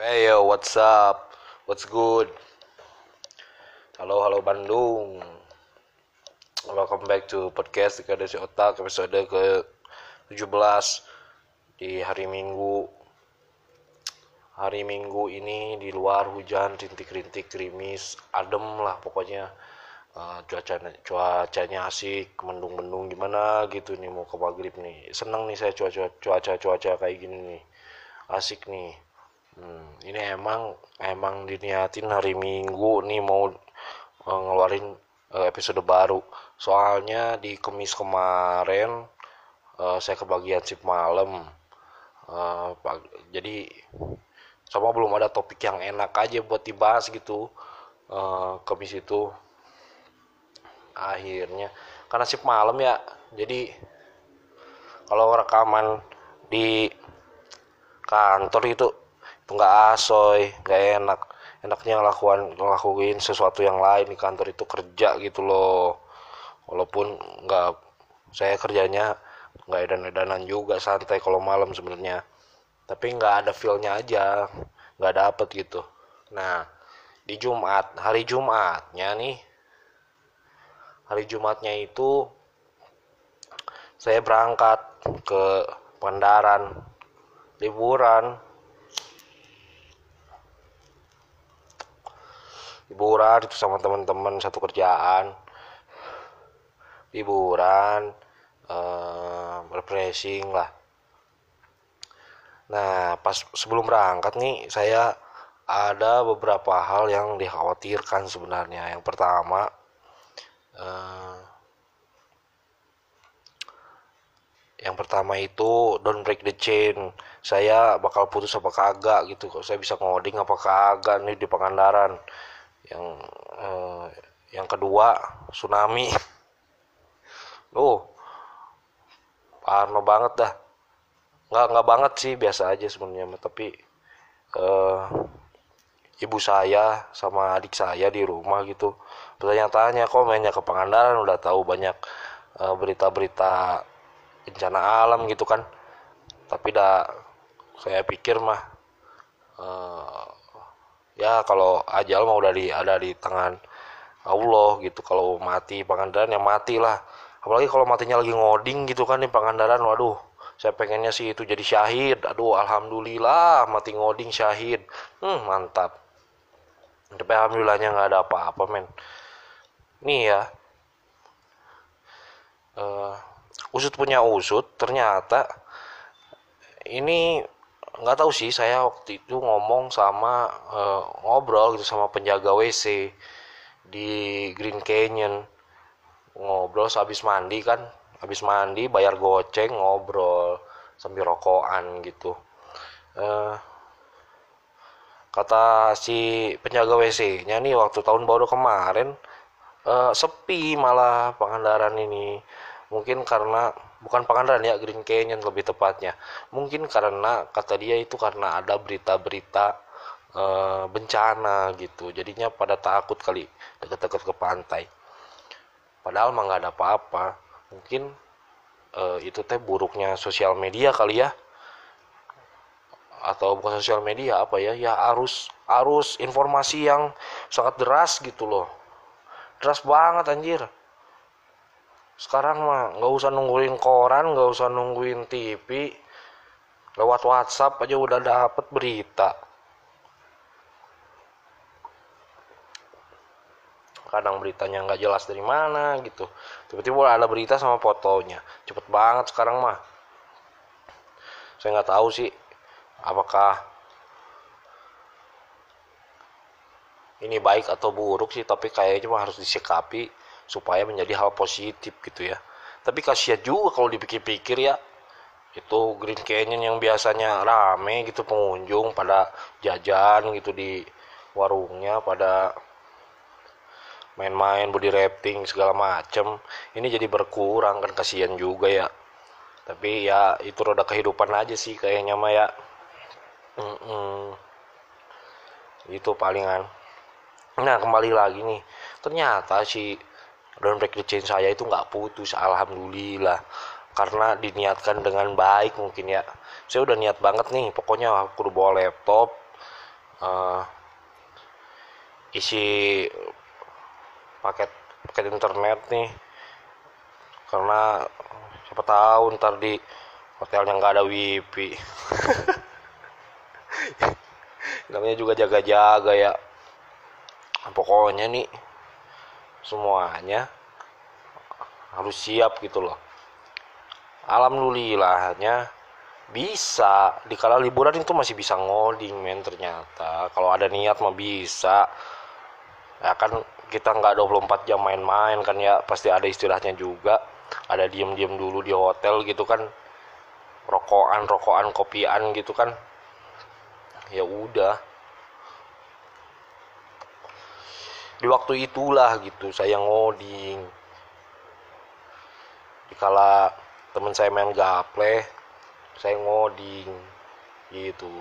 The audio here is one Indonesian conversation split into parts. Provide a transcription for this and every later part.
Hey yo, what's up? What's good? Halo, halo Bandung. Welcome back to podcast Dekadasi Otak episode ke 17 di hari Minggu. Hari Minggu ini di luar hujan rintik-rintik gerimis, adem lah pokoknya. Uh, cuacanya cuacanya asik, mendung-mendung gimana gitu nih mau ke maghrib nih. Seneng nih saya cuaca cuaca cuaca kayak gini nih. Asik nih Hmm, ini emang emang diniatin hari Minggu nih mau uh, ngeluarin uh, episode baru. Soalnya di Kemis kemarin uh, saya kebagian sip malam. Uh, jadi sama belum ada topik yang enak aja buat dibahas gitu. Uh, Kemis itu akhirnya karena sip malam ya. Jadi kalau rekaman di kantor itu nggak asoy nggak enak. Enaknya ngelakuin ngelakuin sesuatu yang lain di kantor itu kerja gitu loh. Walaupun nggak saya kerjanya nggak edan-edanan juga santai kalau malam sebenarnya. Tapi nggak ada feelnya aja nggak dapet gitu. Nah di Jumat hari Jumatnya nih hari Jumatnya itu saya berangkat ke Pandaran. Liburan liburan itu sama teman-teman satu kerjaan. Liburan uh, refreshing lah. Nah pas sebelum berangkat nih saya ada beberapa hal yang dikhawatirkan sebenarnya. Yang pertama uh, yang pertama itu don't break the chain. Saya bakal putus apa kagak gitu saya bisa ngoding apa kagak nih di Pangandaran yang eh, yang kedua tsunami. Oh parno banget dah. Nggak nggak banget sih biasa aja sebenarnya tapi eh, ibu saya sama adik saya di rumah gitu. Bertanya-tanya kok mainnya ke Pangandaran? Udah tahu banyak eh, berita-berita bencana alam gitu kan. Tapi dah saya pikir mah eh, ya kalau ajal mau udah ada di tangan Allah gitu. Kalau mati Pangandaran ya mati lah apalagi kalau matinya lagi ngoding gitu kan di Pangandaran waduh saya pengennya sih itu jadi syahid. Aduh alhamdulillah mati ngoding syahid. Hmm mantap. Tapi alhamdulillahnya nggak ada apa-apa men. Nih ya. Uh, usut punya usut ternyata ini nggak tahu sih saya waktu itu ngomong sama uh, ngobrol gitu sama penjaga WC di Green Canyon. Ngobrol sehabis mandi kan habis mandi bayar goceng ngobrol sambil rokokan gitu. Uh, kata si penjaga WC nya nih waktu tahun baru kemarin uh, sepi malah Pangandaran ini mungkin karena bukan Pangandaran ya Green Canyon lebih tepatnya. Mungkin karena kata dia itu karena ada berita-berita e, bencana gitu. Jadinya pada takut kali dekat-dekat ke pantai. Padahal mah nggak ada apa-apa. Mungkin e, itu teh buruknya sosial media kali ya. Atau bukan sosial media apa ya? Ya arus arus informasi yang sangat deras gitu loh. Deras banget anjir sekarang mah nggak usah nungguin koran nggak usah nungguin TV lewat WhatsApp aja udah dapet berita. Kadang beritanya nggak jelas dari mana gitu. Tiba-tiba ada berita sama fotonya. Cepet banget sekarang mah. Saya nggak tahu sih apakah ini baik atau buruk sih tapi kayaknya mah harus disikapi supaya menjadi hal positif gitu ya. Tapi kasihan juga kalau dipikir-pikir ya. Itu Green Canyon yang biasanya rame gitu pengunjung pada jajan gitu di warungnya pada main-main body rafting segala macem. Ini jadi berkurang kan kasihan juga ya. Tapi ya itu roda kehidupan aja sih kayaknya mah ya. Mm -mm. itu palingan. Nah kembali lagi nih. Ternyata si dan chain saya itu nggak putus alhamdulillah. Karena diniatkan dengan baik mungkin ya. Saya udah niat banget nih pokoknya aku udah bawa laptop uh, isi paket paket internet nih. Karena siapa tahu ntar di hotelnya nggak ada wifi. Namanya juga jaga-jaga ya. Pokoknya nih semuanya harus siap gitu loh. Alhamdulillahnya bisa di kala liburan itu masih bisa ngoding men ternyata. Kalau ada niat mah bisa. Ya kan kita nggak 24 jam main-main kan ya pasti ada istilahnya juga. Ada diem-diem dulu di hotel gitu kan rokokan rokokan kopian gitu kan. Ya udah di waktu itulah gitu saya ngoding. Dikala teman saya main gaple saya ngoding gitu.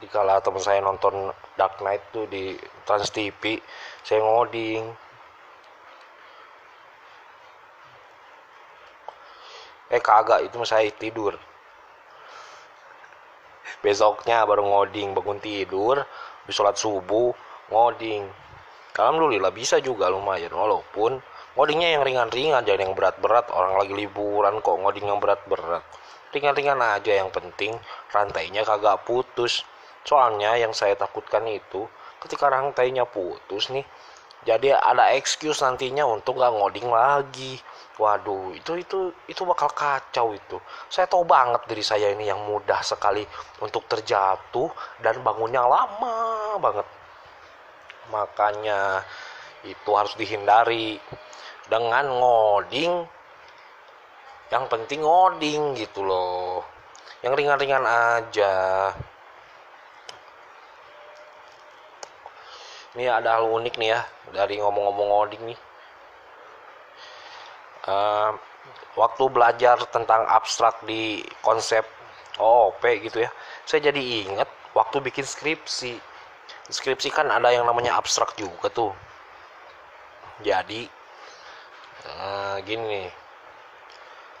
Dikala teman saya nonton Dark Knight tuh di Trans TV saya ngoding. Eh kagak itu saya tidur. Besoknya baru ngoding bangun tidur habis sholat subuh ngoding. Alhamdulillah bisa juga lumayan. Walaupun ngodingnya yang ringan-ringan jangan yang berat-berat. Orang lagi liburan kok ngoding yang berat-berat. Ringan-ringan aja yang penting. Rantainya kagak putus. Soalnya yang saya takutkan itu ketika rantainya putus nih jadi ada excuse nantinya untuk nggak ngoding lagi. Waduh itu itu itu bakal kacau itu. Saya tahu banget diri saya ini yang mudah sekali untuk terjatuh dan bangunnya lama banget makanya itu harus dihindari dengan ngoding. Yang penting ngoding gitu loh. Yang ringan-ringan aja. Ini ada hal unik nih ya dari ngomong-ngomong ngoding nih. Uh, waktu belajar tentang abstrak di konsep OOP gitu ya saya jadi inget waktu bikin skripsi skripsi kan ada yang namanya abstrak juga tuh. Jadi uh, gini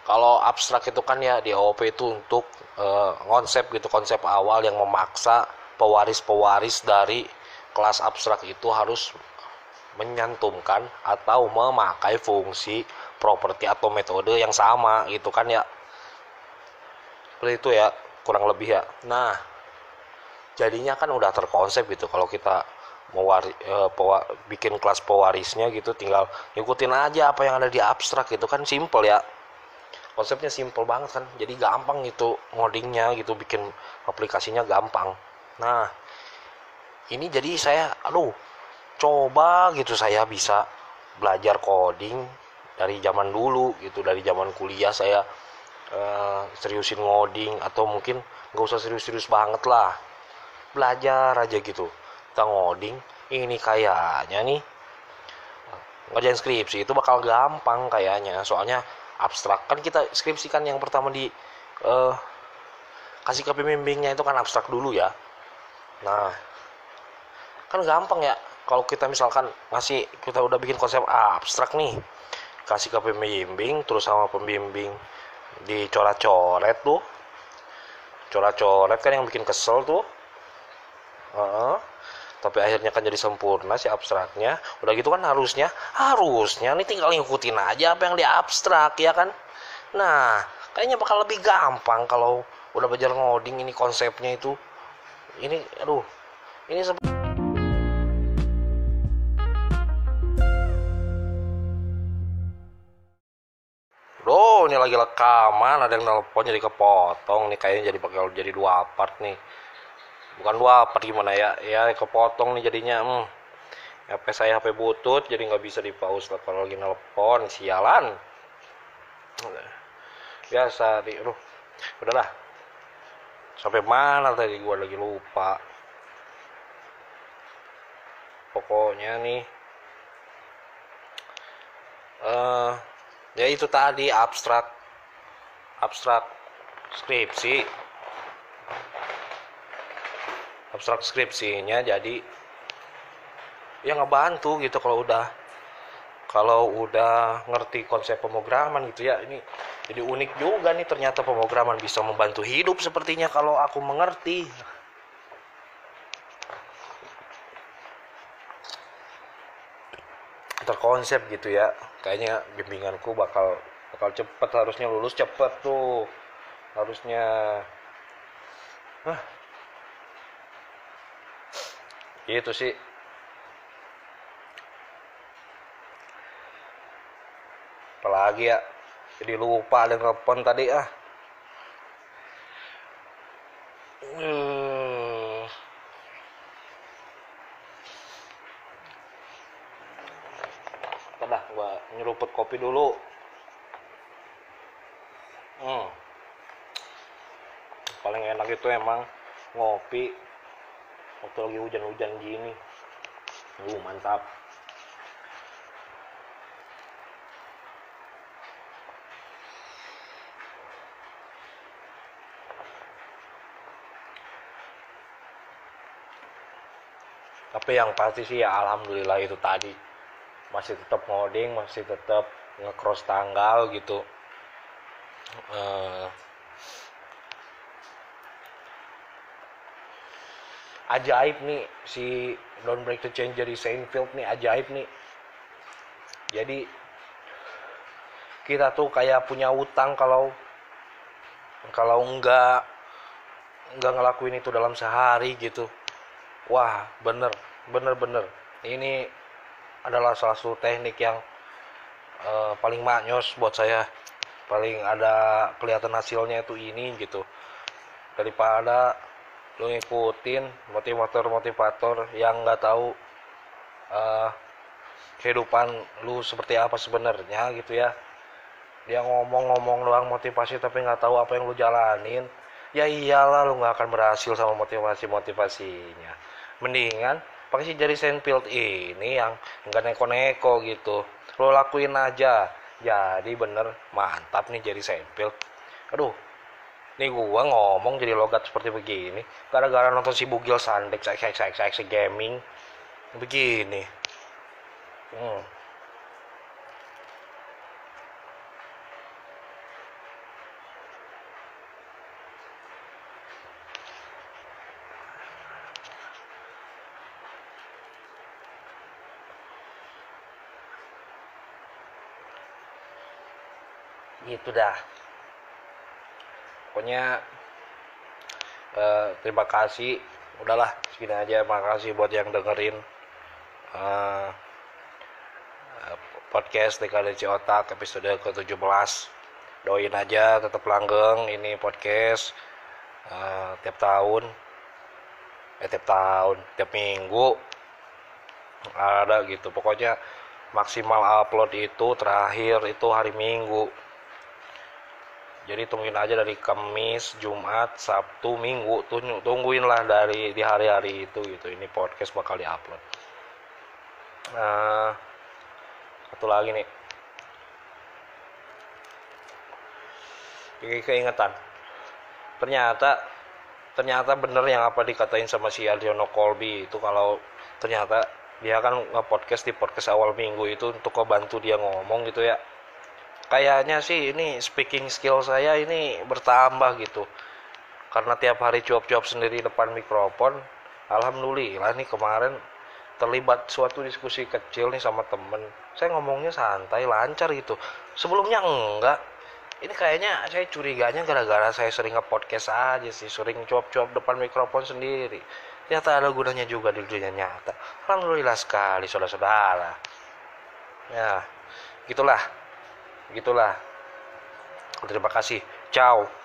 kalau abstrak itu kan ya di OOP itu untuk uh, konsep gitu konsep awal yang memaksa pewaris-pewaris dari kelas abstrak itu harus menyantumkan atau memakai fungsi properti atau metode yang sama gitu kan ya. Seperti itu ya kurang lebih ya. Nah jadinya kan udah terkonsep gitu. Kalau kita mewari, uh, pewa, bikin kelas pewarisnya gitu tinggal ngikutin aja apa yang ada di abstrak gitu. Kan simple ya. Konsepnya simple banget kan. Jadi gampang gitu ngodingnya gitu bikin aplikasinya gampang. Nah ini jadi saya aduh coba gitu saya bisa belajar coding dari zaman dulu gitu. Dari zaman kuliah saya uh, seriusin ngoding atau mungkin nggak usah serius-serius banget lah belajar aja gitu. Kita ngoding ini kayaknya nih. Ngerjain skripsi itu bakal gampang kayaknya. Soalnya abstrak kan kita skripsikan yang pertama di uh, kasih ke pembimbingnya itu kan abstrak dulu ya. Nah kan gampang ya. Kalau kita misalkan ngasih kita udah bikin konsep abstrak nih kasih ke pembimbing terus sama pembimbing dicoret-coret tuh. Coret-coret kan yang bikin kesel tuh uh tapi akhirnya kan jadi sempurna si abstraknya. Udah gitu kan harusnya harusnya nih tinggal ngikutin aja apa yang di abstrak ya kan? Nah kayaknya bakal lebih gampang kalau udah belajar ngoding ini konsepnya itu. Ini aduh ini Duh, ini lagi rekaman, ada yang nelpon jadi kepotong nih kayaknya jadi bakal jadi dua part nih bukan apa gimana ya? Ya kepotong nih jadinya hmm. HP saya HP butut jadi nggak bisa di pause kalau lagi nelpon sialan. Biasa di aduh. Udahlah. Sampai mana tadi gua lagi lupa. Pokoknya nih. Uh, ya itu tadi abstrak. Abstrak skripsi abstrak skripsinya jadi ya ngebantu gitu kalau udah kalau udah ngerti konsep pemrograman gitu ya. Ini jadi unik juga nih ternyata pemrograman bisa membantu hidup sepertinya kalau aku mengerti. Terkonsep gitu ya kayaknya bimbinganku bakal bakal cepet harusnya lulus cepet tuh harusnya. Hah, itu sih apalagi ya jadi lupa ada telepon tadi ah hmm. dah gua nyeruput kopi dulu hmm. paling enak itu emang ngopi waktu lagi hujan-hujan gini. Uh mantap. Tapi yang pasti sih ya alhamdulillah itu tadi. Masih tetap ngoding masih tetap ngecross tanggal gitu. Uh, ajaib nih si Don't Break the Chain dari Seinfeld nih ajaib nih. Jadi kita tuh kayak punya utang kalau kalau enggak enggak ngelakuin itu dalam sehari gitu. Wah bener bener bener. Ini adalah salah satu teknik yang uh, paling maknyos buat saya. Paling ada kelihatan hasilnya itu ini gitu. Daripada lu ngikutin motivator-motivator yang nggak tahu uh, kehidupan lu seperti apa sebenarnya gitu ya. Dia ngomong-ngomong doang motivasi tapi nggak tahu apa yang lu jalanin. Ya iyalah lu nggak akan berhasil sama motivasi-motivasinya. Mendingan pakai si jari sandfield ini yang enggak neko-neko gitu. Lo lakuin aja. Jadi bener mantap nih jari sandfield aduh nih gua ngomong jadi logat seperti begini gara-gara nonton si Bugil Sandex XXXX gaming. Begini. Hmm. gitu dah pokoknya eh, terima kasih. Udahlah segini aja. Makasih buat yang dengerin eh, podcast DKDC Otak episode ke-17 doain aja tetap langgeng ini podcast eh, tiap tahun. Eh tiap tahun tiap minggu. Ada gitu. Pokoknya maksimal upload itu terakhir itu hari minggu jadi tungguin aja dari Kamis, Jumat, Sabtu, Minggu. Tungguin lah dari di hari-hari itu gitu. Ini podcast bakal diupload. Nah satu lagi nih. Ini keingetan. Ternyata ternyata bener yang apa dikatain sama si Adriano Colby itu kalau ternyata dia kan nge-podcast di podcast awal minggu itu untuk ngebantu dia ngomong gitu ya kayaknya sih ini speaking skill saya ini bertambah gitu. Karena tiap hari cuap-cuap sendiri depan mikrofon alhamdulillah nih kemarin terlibat suatu diskusi kecil nih sama temen. Saya ngomongnya santai lancar gitu. Sebelumnya enggak. Ini kayaknya saya curiganya gara-gara saya sering nge-podcast aja sih sering cuap-cuap depan mikrofon sendiri. Ternyata ada gunanya juga di dunia nyata. Alhamdulillah sekali saudara-saudara. Ya gitulah Begitulah. Terima kasih. Ciao.